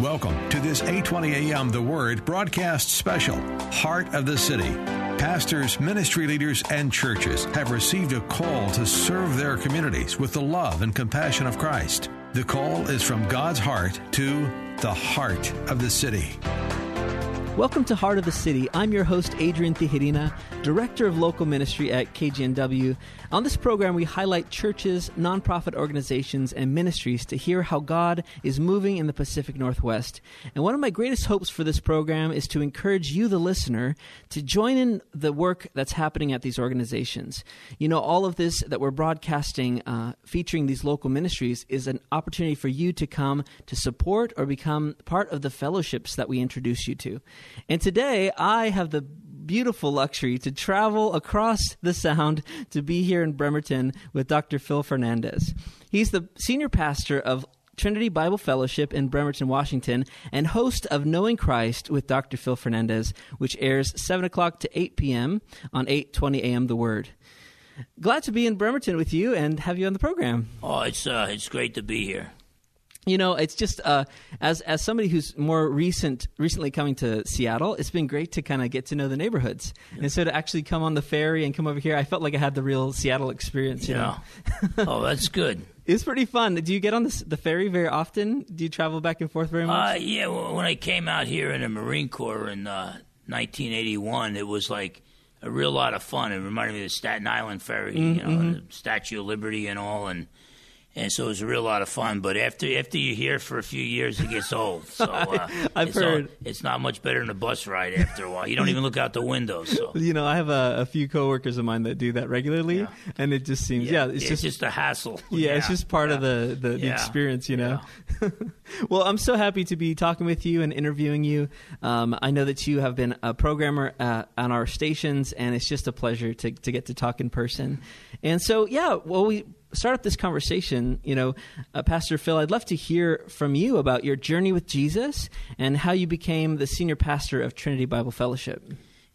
Welcome to this 820 AM The Word broadcast special, Heart of the City. Pastors, ministry leaders, and churches have received a call to serve their communities with the love and compassion of Christ. The call is from God's heart to the heart of the city. Welcome to Heart of the City. I'm your host, Adrian Tijerina, Director of Local Ministry at KGNW. On this program, we highlight churches, nonprofit organizations, and ministries to hear how God is moving in the Pacific Northwest. And one of my greatest hopes for this program is to encourage you, the listener, to join in the work that's happening at these organizations. You know, all of this that we're broadcasting, uh, featuring these local ministries, is an opportunity for you to come to support or become part of the fellowships that we introduce you to. And today, I have the beautiful luxury to travel across the sound to be here in Bremerton with Dr. Phil Fernandes. He's the senior pastor of Trinity Bible Fellowship in Bremerton, Washington, and host of Knowing Christ with Dr. Phil Fernandes, which airs 7 o'clock to 8 p.m. on 8:20 a.m. The Word. Glad to be in Bremerton with you and have you on the program. Oh, it's uh, it's great to be here you know, it's just uh, as as somebody who's more recent, recently coming to Seattle, it's been great to kind of get to know the neighborhoods, yeah. and so to actually come on the ferry and come over here, I felt like I had the real Seattle experience. You yeah. oh, that's good. It's pretty fun. Do you get on the, the, ferry very often? Do you travel back and forth very much? Uh, yeah. When I came out here in the Marine Corps in uh, 1981, it was like a real lot of fun. It reminded me of the Staten Island ferry, mm-hmm. you know, the Statue of Liberty and all, and and so it was a real lot of fun. But after after you're here for a few years, it gets old. So uh, I've it's heard all, it's not much better than a bus ride after a while. You don't even look out the window. So you know, I have a, a few coworkers of mine that do that regularly, yeah. and it just seems yeah, yeah it's, yeah, just, just a hassle. Yeah, it's just part of the the, the experience, you know. well, I'm so happy to be talking with you and interviewing you. Um, I know that you have been a programmer uh, on our stations, and it's just a pleasure to to get to talk in person. And so, yeah, well, we start up this conversation, you know, uh, Pastor Phil, I'd love to hear from you about your journey with Jesus and how you became the senior pastor of Trinity Bible Fellowship.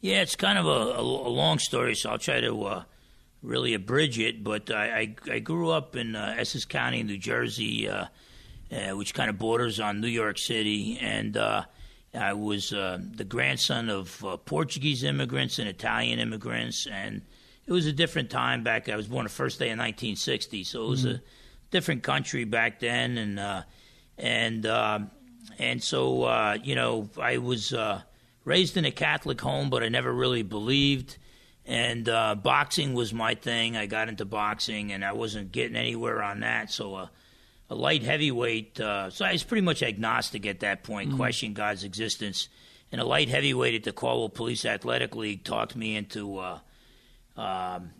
Yeah, it's kind of a, a, a long story, so I'll try to uh, really abridge it. But I, I, I grew up in uh, Essex County, New Jersey, uh, uh, which kind of borders on New York City, and uh, I was the grandson of Portuguese immigrants and Italian immigrants, and it was a different time back. I was born the first day in 1960, so it was mm-hmm. a different country back then, and uh, and uh, and so uh, you know I was uh, raised in a Catholic home, but I never really believed. And uh, boxing was my thing. I got into boxing, and I wasn't getting anywhere on that. So uh, a light heavyweight. Uh, so I was pretty much agnostic at that point, mm-hmm. questioning God's existence. And a light heavyweight at the Caldwell Police Athletic League talked me into um,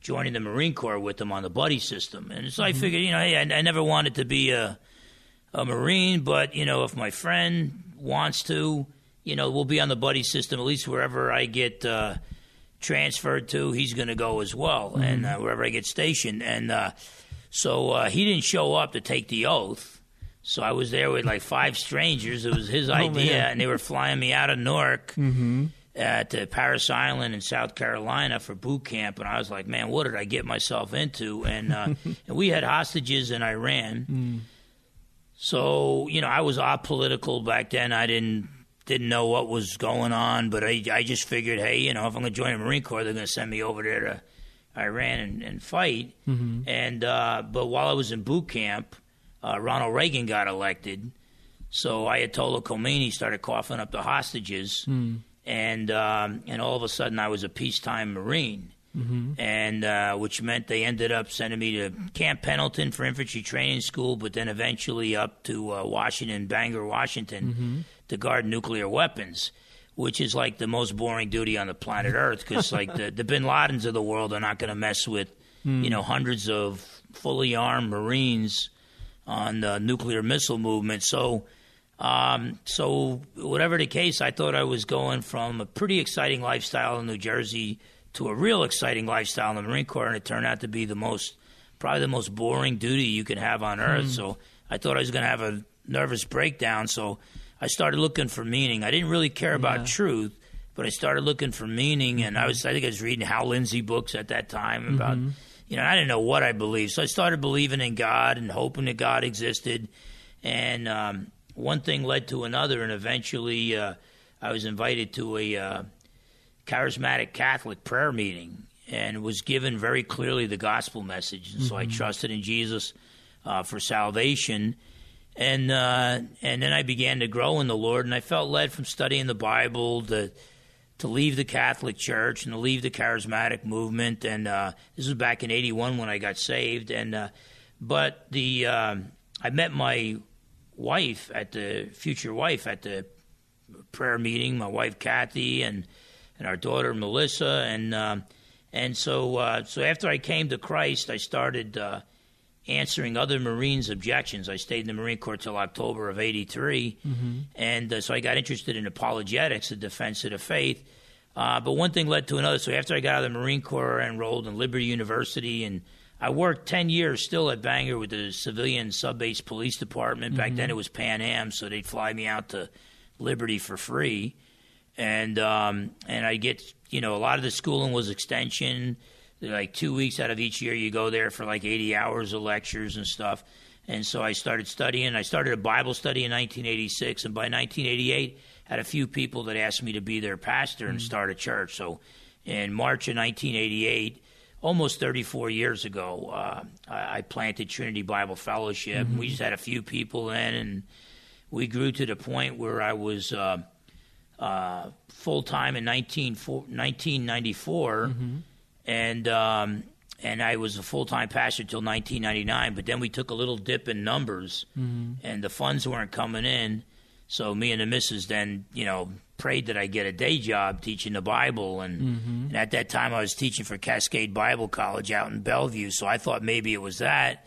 joining the Marine Corps with them on the buddy system. And so mm-hmm. I figured, you know, hey, I, I, never wanted to be a, a Marine, but, you know, if my friend wants to, you know, we'll be on the buddy system, at least wherever I get uh, transferred to, he's going to go as well, mm-hmm. and uh, wherever I get stationed. And uh, so uh, he didn't show up to take the oath. So I was there with like five strangers. It was his oh, idea, man. and they were flying me out of Newark. Mm-hmm at uh, Parris Island in South Carolina for boot camp, and I was like, "Man, what did I get myself into?" And, uh, and we had hostages in Iran, mm. so you know I was apolitical back then. I didn't didn't know what was going on, but I I just figured, hey, you know, if I'm going to join the Marine Corps, they're going to send me over there to Iran and, and fight. Mm-hmm. And uh, but while I was in boot camp, uh, Ronald Reagan got elected. So Ayatollah Khomeini started coughing up the hostages, mm and um, and all of a sudden I was a peacetime Marine, mm-hmm. and uh, which meant they ended up sending me to Camp Pendleton for infantry training school, but then eventually up to uh, Washington, Bangor, Washington, mm-hmm. to guard nuclear weapons. Which is like the most boring duty on the planet Earth, because like the, the Bin Ladens of the world are not going to mess with, mm. you know, hundreds of fully armed Marines on the nuclear missile movement. So, um, so whatever the case, I thought I was going from a pretty exciting lifestyle in New Jersey to a real exciting lifestyle in the Marine Corps, and it turned out to be the most, probably the most boring duty you can have on Earth. Hmm. So I thought I was going to have a nervous breakdown. So I started looking for meaning. I didn't really care about Yeah. truth, but I started looking for meaning, and I was, I think I was reading Hal Lindsey books at that time about, you know, I didn't know what I believed. So I started believing in God and hoping that God existed, and um, one thing led to another, and eventually uh, I was invited to a uh, charismatic Catholic prayer meeting and was given very clearly the gospel message. And so I trusted in Jesus uh, for salvation. And uh, and then I began to grow in the Lord, and I felt led from studying the Bible to to leave the Catholic Church and to leave the charismatic movement. And uh, this was back in '81 when I got saved. And uh, but the I met my wife at the future wife at the prayer meeting. My wife Kathy and and our daughter Melissa. And um, and so uh, so after I came to Christ, I started. Uh, answering other Marines' objections. I stayed in the Marine Corps till October of '83, and uh, so I got interested in apologetics, the defense of the faith. Uh, but one thing led to another. So after I got out of the Marine Corps, I enrolled in Liberty University, and I worked ten years still at Bangor with the civilian sub-base police department. Back then it was Pan Am, so they'd fly me out to Liberty for free, and um, and I get you know a lot of the schooling was extension. Like two weeks out of each year you go there for like 80 hours of lectures and stuff. And so i started studying. I started a bible study in 1986 and by 1988 had a few people that asked me to be their pastor and start a church. So in march of 1988 almost 34 years ago uh, I, I planted trinity bible fellowship we just had a few people in, and we grew to the point where i was uh, uh, full time in 19, 1994 and um, and I was a full time pastor until 1999. But then we took a little dip in numbers, and the funds weren't coming in. So me and the missus then, you know, prayed that I get a day job teaching the Bible, and, and at that time I was teaching for Cascade Bible College out in Bellevue. So I thought maybe it was that,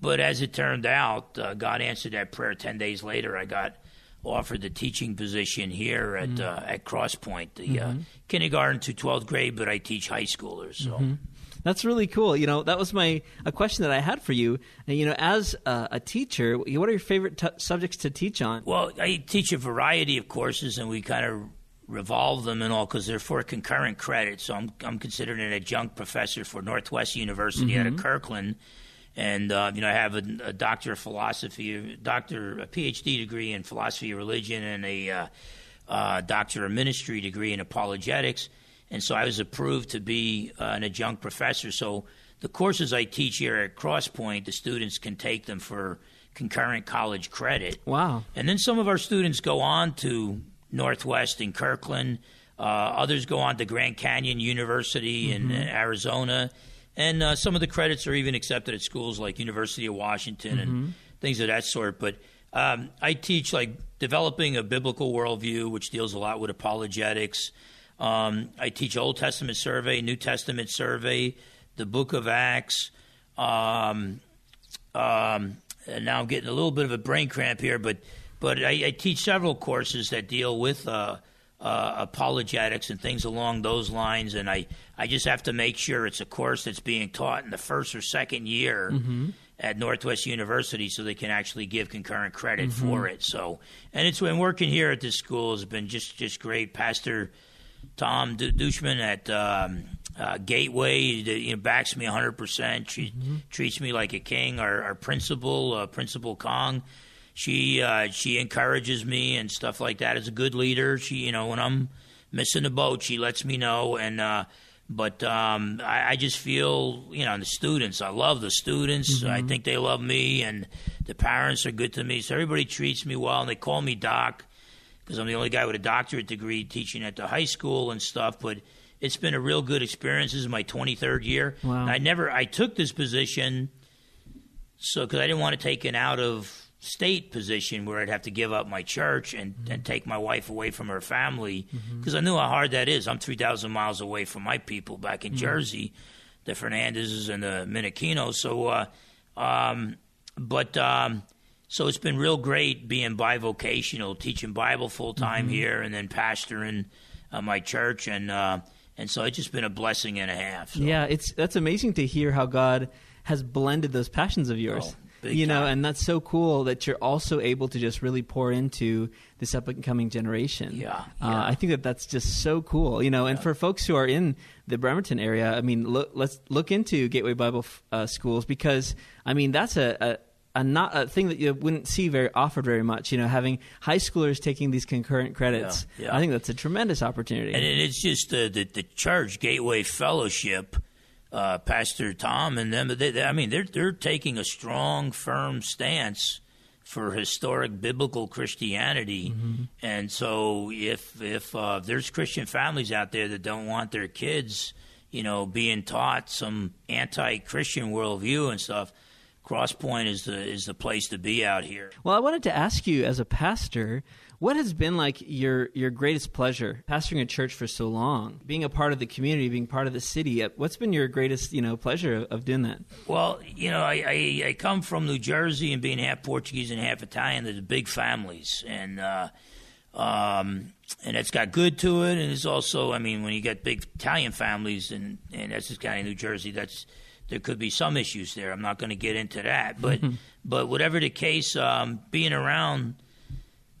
but as it turned out, uh, God answered that prayer. Ten days later, I got offered the teaching position here at uh, at Cross Point, the uh, kindergarten to twelfth grade, but I teach high schoolers. So. That's really cool. You know, that was my a question that I had for you. And, you know, as a, a teacher, what are your favorite t- subjects to teach on? Well, I teach a variety of courses, and we kind of revolve them and all because they're for concurrent credit. So I'm I'm considered an adjunct professor for Northwest University out of Kirkland, and uh, you know I have a, a doctor of philosophy, a doctor, a PhD degree in philosophy of religion, and a uh, uh, doctor of ministry degree in apologetics. And so I was approved to be uh, an adjunct professor. So the courses I teach here at Crosspoint, the students can take them for concurrent college credit. Wow. And then some of our students go on to Northwest in Kirkland. Uh, others go on to Grand Canyon University in uh, Arizona. And uh, some of the credits are even accepted at schools like University of Washington and things of that sort. But um, I teach like developing a biblical worldview, which deals a lot with apologetics. Um, I teach Old Testament survey, New Testament survey, the Book of Acts. Um, um, and now I'm getting a little bit of a brain cramp here, but but I, I teach several courses that deal with uh, uh, apologetics and things along those lines, and I, I just have to make sure it's a course that's being taught in the first or second year at Northwest University, so they can actually give concurrent credit for it. So, and it's been working here at this school has been just just great. Pastor Tom Dushman at um, uh, Gateway you know, backs me 100%. She treats me like a king. Our, our principal, uh, Principal Kong, she uh, she encourages me and stuff like that. As a good leader, she you know when I'm missing the boat, she lets me know. And uh, but um, I, I just feel you know the students. I love the students. I think they love me, and the parents are good to me. So everybody treats me well, and they call me Doc because I'm the only guy with a doctorate degree teaching at the high school and stuff. But it's been a real good experience. This is my 23rd year. Wow. And I never I took this position so because I didn't want to take an out of state position where I'd have to give up my church and, and take my wife away from her family because I knew how hard that is. I'm 3,000 miles away from my people back in Jersey, the Fernandeses and the Miniquinos. So uh, um, but um, so it's been real great being bivocational, teaching Bible full time Mm-hmm. here, and then pastoring uh, my church, and uh, and so it's just been a blessing and a half. So. Yeah, it's that's amazing to hear how God has blended those passions of yours. Oh, you know, and that's so cool that you're also able to just really pour into this up and coming generation. Yeah, Uh. I think that that's just so cool. You know, and for folks who are in the Bremerton area, I mean, look, let's look into Gateway Bible uh, schools because I mean that's a. a a not a thing that you wouldn't see very offered very much, you know, having high schoolers taking these concurrent credits. Yeah, yeah. I think that's a tremendous opportunity. And it's just the, the, the church, Gateway Fellowship, uh, Pastor Tom and them. They, they, I mean, they're they're taking a strong, firm stance for historic biblical Christianity. And so, if if uh, there's Christian families out there that don't want their kids, you know, being taught some anti-Christian worldview and stuff, Crosspoint is the is the place to be out here. Well, I wanted to ask you, as a pastor, what has been like your your greatest pleasure pastoring a church for so long, being a part of the community, being part of the city? Uh, What's been your greatest, you know, pleasure of, of doing that? Well, you know, I, I, I come from New Jersey and being half Portuguese and half Italian. There's big families, and uh, um, and it's got good to it. And it's also, I mean, when you get big Italian families in in Essex County, New Jersey, that's there could be some issues there. I'm not going to get into that, but but whatever the case, um, being around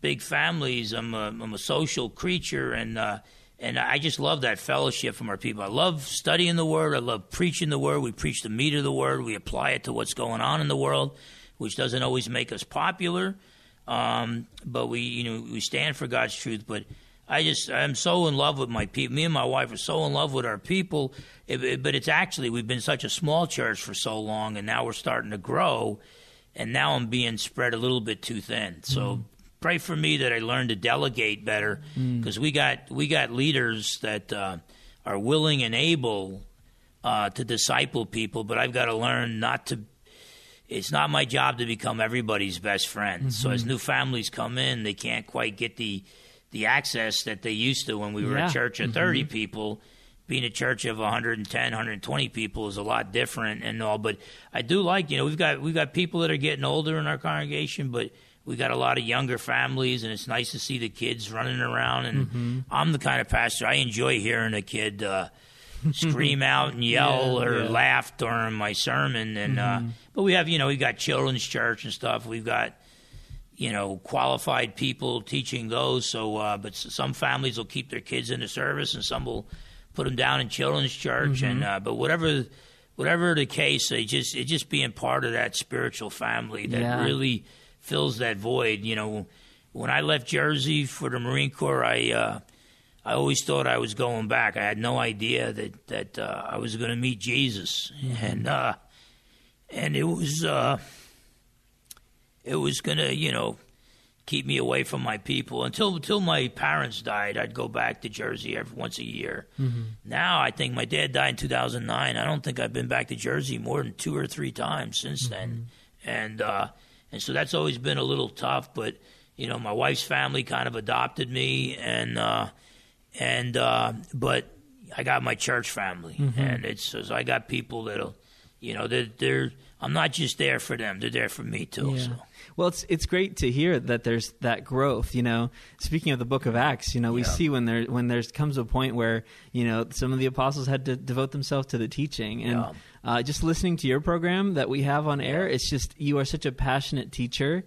big families. I'm a, I'm a social creature, and uh, and I just love that fellowship from our people. I love studying the Word. I love preaching the Word. We preach the meat of the Word. We apply it to what's going on in the world, which doesn't always make us popular, um, but we you know we stand for God's truth. But I just I'm so in love with my people. Me and my wife are so in love with our people. It, it- but it's actually we've been such a small church for so long, and now we're starting to grow and now I'm being spread a little bit too thin. So mm. pray for me that I learn to delegate better mm. because we got we got leaders that uh, are willing and able uh, to disciple people, but I've got to learn not to. It's not my job to become everybody's best friend. So as mm-hmm. new families come in, they can't quite get the the access that they used to when we were Yeah. a church of 30 people. Being a church of 110 120 people is a lot different and all but i do like you know we've got we've got people that are getting older in our congregation but we got a lot of younger families and it's nice to see the kids running around and i'm the kind of pastor i enjoy hearing a kid uh, scream out and yell Yeah, or yeah. laugh during my sermon and uh, but we have you know we've got children's church and stuff. We've got you know qualified people teaching those. So uh, but some families will keep their kids in the service and some will put them down in children's church. And Mm-hmm. uh, but whatever whatever the case they just it just being part of that spiritual family that Yeah. really fills that void. You know when I left Jersey for the Marine Corps I uh, I always thought I was going back. I had no idea that that uh, I was going to meet Jesus. And uh, and it was uh, it was gonna, you know, keep me away from my people until until my parents died. I'd go back to Jersey every once a year. Now I think my dad died in 2009. I don't think I've been back to Jersey more than two or three times since then, and uh, and so that's always been a little tough. But you know, my wife's family kind of adopted me, and uh, and uh, but I got my church family, and it's I got people that'll, you know, they're, they're I'm not just there for them; they're there for me too. Yeah. So. Well, it's it's great to hear that there's that growth. You know, speaking of the Book of Acts, you know, we Yeah. see when there when there's comes a point where you know some of the apostles had to devote themselves to the teaching, and Yeah. uh, just listening to your program that we have on air, it's just you are such a passionate teacher.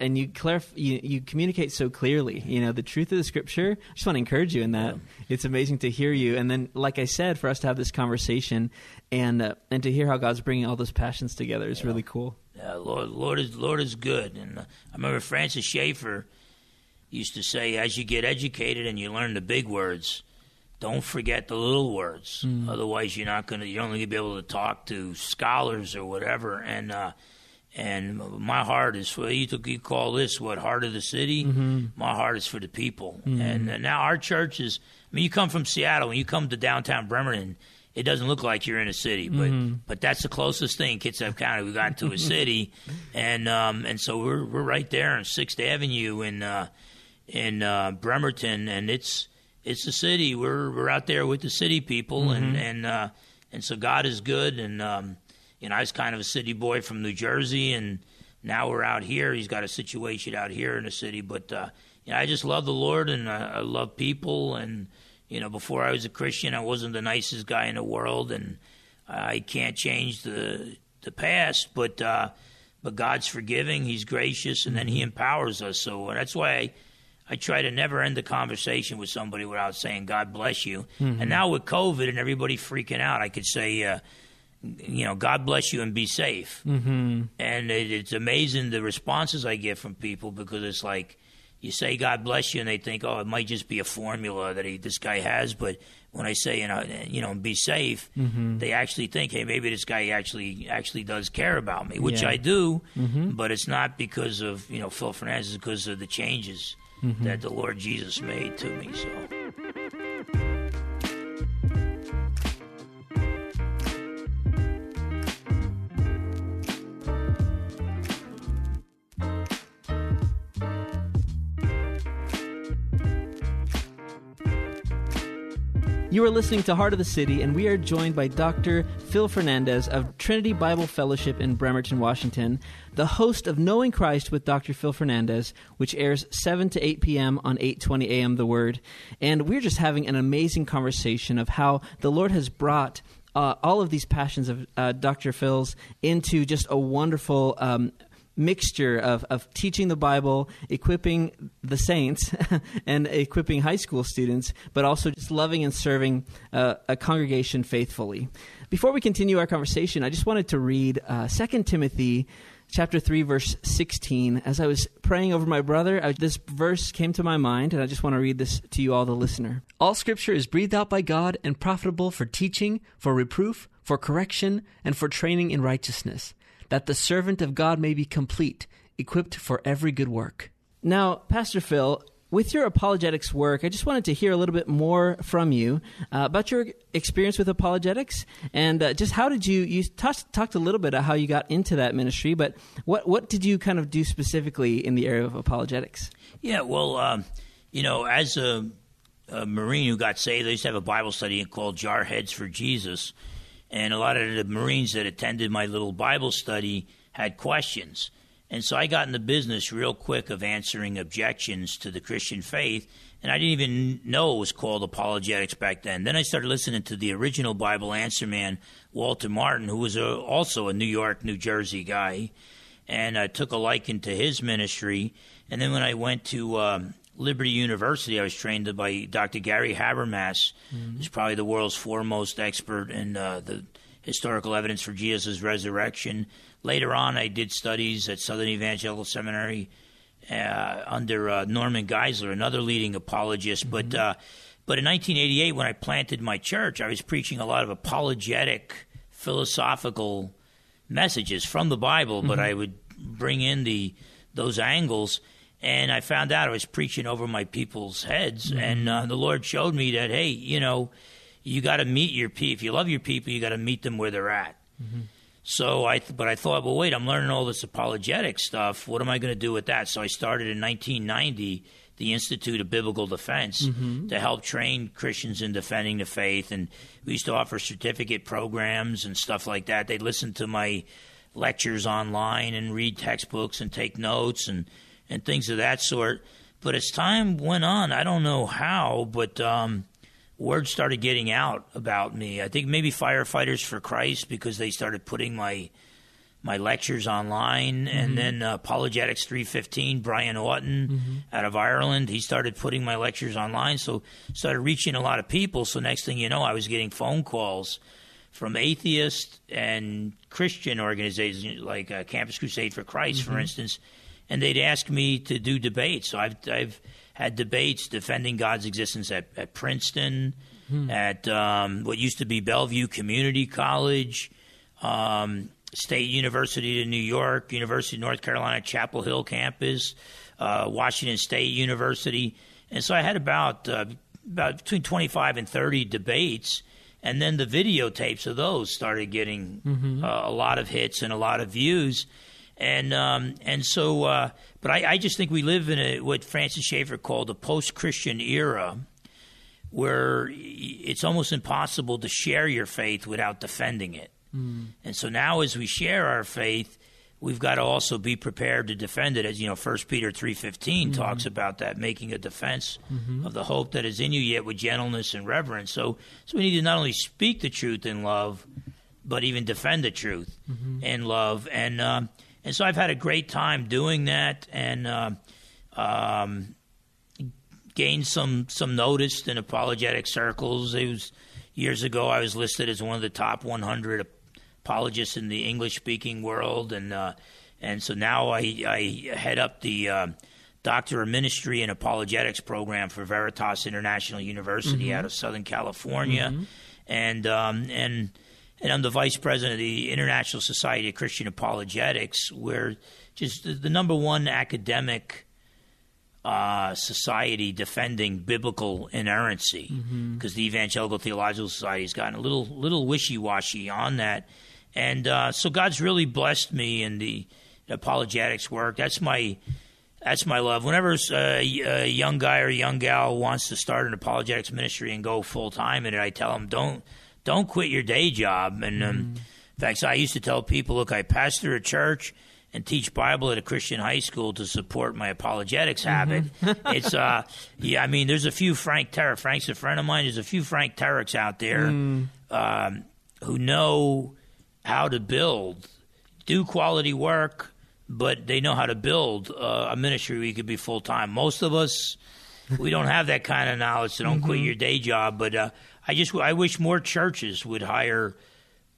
And you, clarif- you you communicate so clearly, you know the truth of the scripture. I just want to encourage you in that. It's amazing to hear you, and then, like I said, for us to have this conversation, and uh, and to hear how God's bringing all those passions together is really cool. Yeah, Lord, Lord is Lord is good, and uh, I remember Francis Schaeffer used to say, as you get educated and you learn the big words, don't forget the little words. Otherwise, you're not gonna. You're only gonna be able to talk to scholars or whatever. And uh, and my heart is for you. You call this what heart of the city? My heart is for the people. And uh, now our church is. I mean, you come from Seattle, and you come to downtown Bremerton, it doesn't look like you're in a city, but but that's the closest thing Kitsap County we got to a city, and um and so we're we're right there on Sixth Avenue in uh, in uh, Bremerton, and it's it's a city. We're we're out there with the city people, and and uh, and so God is good, and um, you know I was kind of a city boy from New Jersey, and now we're out here. He's got a situation out here in the city, but uh, you know, I just love the Lord and I, I love people. And you know, before I was a Christian, I wasn't the nicest guy in the world, and I can't change the the past, but uh, but God's forgiving. He's gracious, and then He empowers us. So that's why. I, I try to never end the conversation with somebody without saying "God bless you." Mm-hmm. And now with COVID and everybody freaking out, I could say, uh, you know, God bless you and be safe. Mm-hmm. And it, it's amazing the responses I get from people because it's like you say God bless you, and they think, oh, it might just be a formula that he, this guy has. But when I say, you know, you know, be safe, mm-hmm. they actually think, hey, maybe this guy actually actually does care about me, which Yeah. I do. Mm-hmm. But it's not because of you know Phil Fernandes, it's because of the changes Mm-hmm. that the Lord Jesus made to me. So. You are listening to Heart of the City, and we are joined by Dr. Phil Fernandes of Trinity Bible Fellowship in Bremerton, Washington, the host of Knowing Christ with Dr. Phil Fernandes, which airs 7 to 8 p.m. on 8:20 a.m. The Word. And we're just having an amazing conversation of how the Lord has brought uh, all of these passions of uh, Dr. Phil's into just a wonderful um, mixture of, of teaching the Bible, equipping the saints, and equipping high school students, but also just loving and serving uh, a congregation faithfully. Before we continue our conversation, I just wanted to read uh, 2 Timothy chapter 3 verse 16 as i was praying over my brother I, this verse came to my mind and i just want to read this to you all the listener. All scripture is breathed out by god and profitable for teaching for reproof for correction and for training in righteousness that the servant of god may be complete equipped for every good work now pastor phil with your apologetics work, I just wanted to hear a little bit more from you uh, about your experience with apologetics and uh, just how did you you touched, talked a little bit about how you got into that ministry, but what what did you kind of do specifically in the area of apologetics? Yeah, well, um, you know, as a, a Marine who got saved, I used to have a Bible study called Jarheads for Jesus. And a lot of the Marines that attended my little Bible study had questions. And so I got in the business real quick of answering objections to the Christian faith. And I didn't even know it was called apologetics back then. Then I started listening to the original Bible answer man, Walter Martin, who was a, also a New York, New Jersey guy. And I took a liking to his ministry. And then when I went to um, Liberty University, I was trained by Dr. Gary Habermas, who's probably the world's foremost expert in uh, the historical evidence for Jesus' resurrection. Later on, I did studies at Southern Evangelical Seminary uh, under uh, Norman Geisler, another leading apologist. But uh, but in 1988, when I planted my church, I was preaching a lot of apologetic, philosophical messages from the Bible, but I would bring in the those angles. And I found out I was preaching over my people's heads, mm-hmm. and uh, the Lord showed me that hey, you know, you got to meet your people. If you love your people, you got to meet them where they're at. Mm-hmm. So I, th- but I thought, well, wait, I'm learning all this apologetic stuff. What am I going to do with that? So I started in 1990 the Institute of Biblical Defense mm-hmm. to help train Christians in defending the faith, and we used to offer certificate programs and stuff like that. They'd listen to my lectures online and read textbooks and take notes and and things of that sort. But as time went on, I don't know how, but um, word started getting out about me. I think maybe firefighters for Christ because they started putting my my lectures online, and then uh, Apologetics 315, Brian Auten out of Ireland, he started putting my lectures online, so started reaching a lot of people. So next thing you know, I was getting phone calls from atheist and Christian organizations like uh, Campus Crusade for Christ, for instance, and they'd ask me to do debates. So I've I've had debates defending God's existence at, at Princeton, at um, what used to be Bellevue Community College, um, State University of New York, University of North Carolina Chapel Hill campus, uh, Washington State University, and so I had about uh, about between twenty five and thirty debates. And then the videotapes of those started getting uh, a lot of hits and a lot of views and um, and so, uh, but I, I just think we live in a what Francis Schaeffer called a post-Christian era, where it's almost impossible to share your faith without defending it. And so now, as we share our faith, we've got to also be prepared to defend it as you know First Peter 3:15 Mm-hmm. talks about that making a defense of the hope that is in you yet with gentleness and reverence so so we need to not only speak the truth in love but even defend the truth Mm-hmm. in love and um, and so I've had a great time doing that and um, um, gained some some notice in apologetic circles. It was years ago I was listed as one of the top 100 apologists in the English speaking world, and uh, and so now I, I head up the uh, Doctor of Ministry and Apologetics program for Veritas International University out of Southern California, and um, and and I'm the vice president of the International Society of Christian Apologetics, where just the, the number one academic uh, society defending biblical inerrancy because the Evangelical Theological Society has gotten a little little wishy washy on that, and uh, so God's really blessed me in the apologetics work. That's my that's my love. Whenever uh, a young guy or a young gal wants to start an apologetics ministry and go full time in it, I tell them don't don't quit your day job. And um, in fact, so I used to tell people, look, I pastor a church and teach Bible at a Christian high school to support my apologetics habit. it's uh, yeah, I mean, there's a few Frank Turek. Frank's a friend of mine. There's a few Frank Tureks out there um, who know how to build, do quality work, but they know how to build uh, a ministry where you could be full time. Most of us, we don't have that kind of knowledge, so don't quit your day job. But uh, I just I wish more churches would hire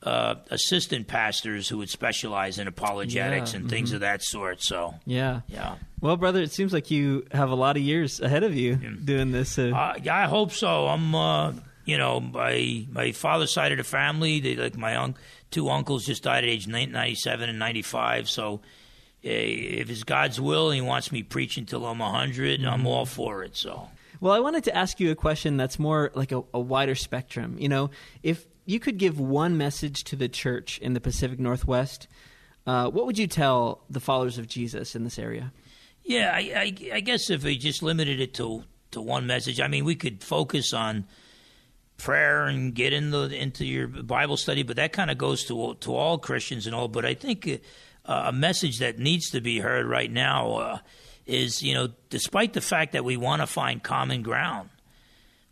uh, assistant pastors who would specialize in apologetics Yeah, and things of that sort. So Yeah. yeah. Well, brother, it seems like you have a lot of years ahead of you doing this. Uh, Uh, yeah, I hope so. I'm, uh, you know, my my father's side of the family, they, like my un- two uncles just died at age 97 and 95. So Eh, if it's God's will and He wants me preaching till I'm 100, I'm mm-hmm. all for it. So Well, I wanted to ask you a question that's more like a, a wider spectrum. You know, if you could give one message to the church in the Pacific Northwest, uh, what would you tell the followers of Jesus in this area? Yeah, I, I, I guess if we just limited it to to one message, I mean, we could focus on prayer and get in the, into your Bible study, but that kind of goes to to all Christians and all. But I think uh, uh, a message that needs to be heard right now uh, is, you know, despite the fact that we want to find common ground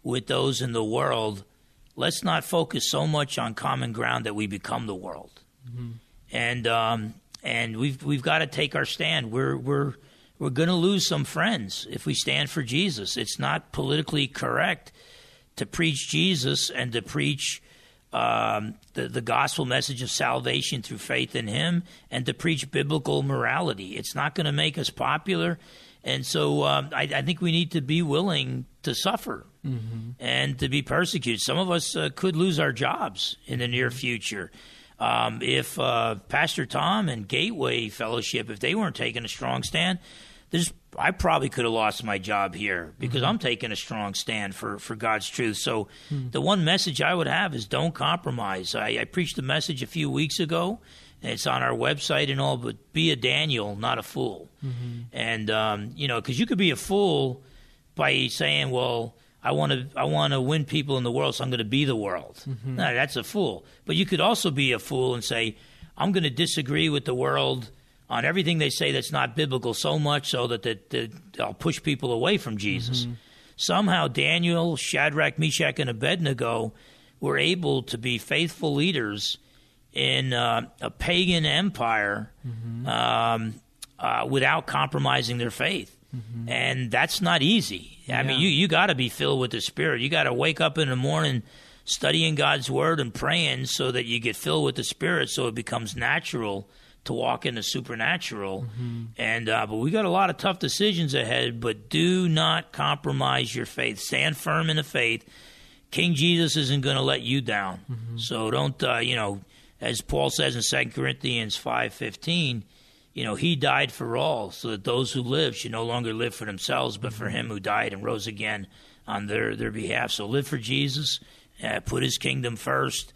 with those in the world, let's not focus so much on common ground that we become the world. And um, and we've we've got to take our stand. We're we're we're going to lose some friends if we stand for Jesus. It's not politically correct to preach Jesus and to preach um, the, the gospel message of salvation through faith in Him and to preach biblical morality. It's not going to make us popular. And so um, I, I think we need to be willing to suffer and to be persecuted. Some of us uh, could lose our jobs in the near future. Um, if uh, Pastor Tom and Gateway Fellowship, if they weren't taking a strong stand, there's I probably could have lost my job here because I'm taking a strong stand for, for God's truth. So hmm. the one message I would have is don't compromise. I, I preached a message a few weeks ago. And it's on our website and all, but be a Daniel, not a fool. Mm-hmm. And um, you know, because you could be a fool by saying, "Well, I want to, I want to win people in the world, so I'm going to be the world." Mm-hmm. No, that's a fool. But you could also be a fool and say, "I'm going to disagree with the world." On everything they say that's not biblical so much so that, that, that I'll push people away from Jesus. Somehow Daniel, Shadrach, Meshach, and Abednego were able to be faithful leaders in uh, a pagan empire um, uh, without compromising their faith. And that's not easy. I mean, you, you got to be filled with the Spirit. You got to wake up in the morning studying God's Word and praying so that you get filled with the Spirit so it becomes natural to walk in the supernatural. And uh, but we got a lot of tough decisions ahead. But do not compromise your faith. Stand firm in the faith. King Jesus isn't going to let you down. So don't uh, you know? As Paul says in Second Corinthians five fifteen, you know he died for all, so that those who live should no longer live for themselves, but for him who died and rose again on their their behalf. So live for Jesus. Uh, put His kingdom first.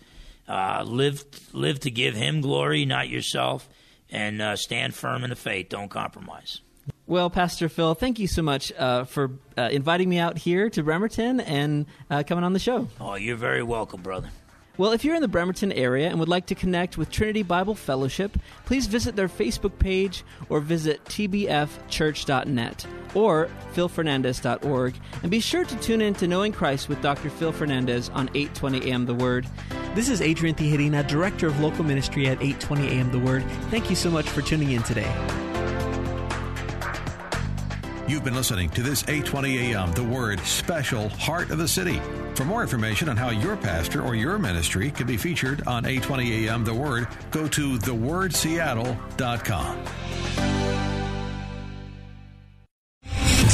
Uh, live live to give Him glory, not yourself and uh, stand firm in the faith. Don't compromise. Well, Pastor Phil, thank you so much uh, for uh, inviting me out here to Bremerton and uh, coming on the show. Oh, you're very welcome, brother. Well, if you're in the Bremerton area and would like to connect with Trinity Bible Fellowship, please visit their Facebook page or visit tbfchurch.net or philfernandez.org. And be sure to tune in to Knowing Christ with Dr. Phil Fernandes on 820 AM The Word. This is Adrian Tijerina, Director of Local Ministry at 820 AM The Word. Thank you so much for tuning in today. You've been listening to this 820 AM The Word special Heart of the City. For more information on how your pastor or your ministry can be featured on 820 AM The Word, go to thewordseattle.com.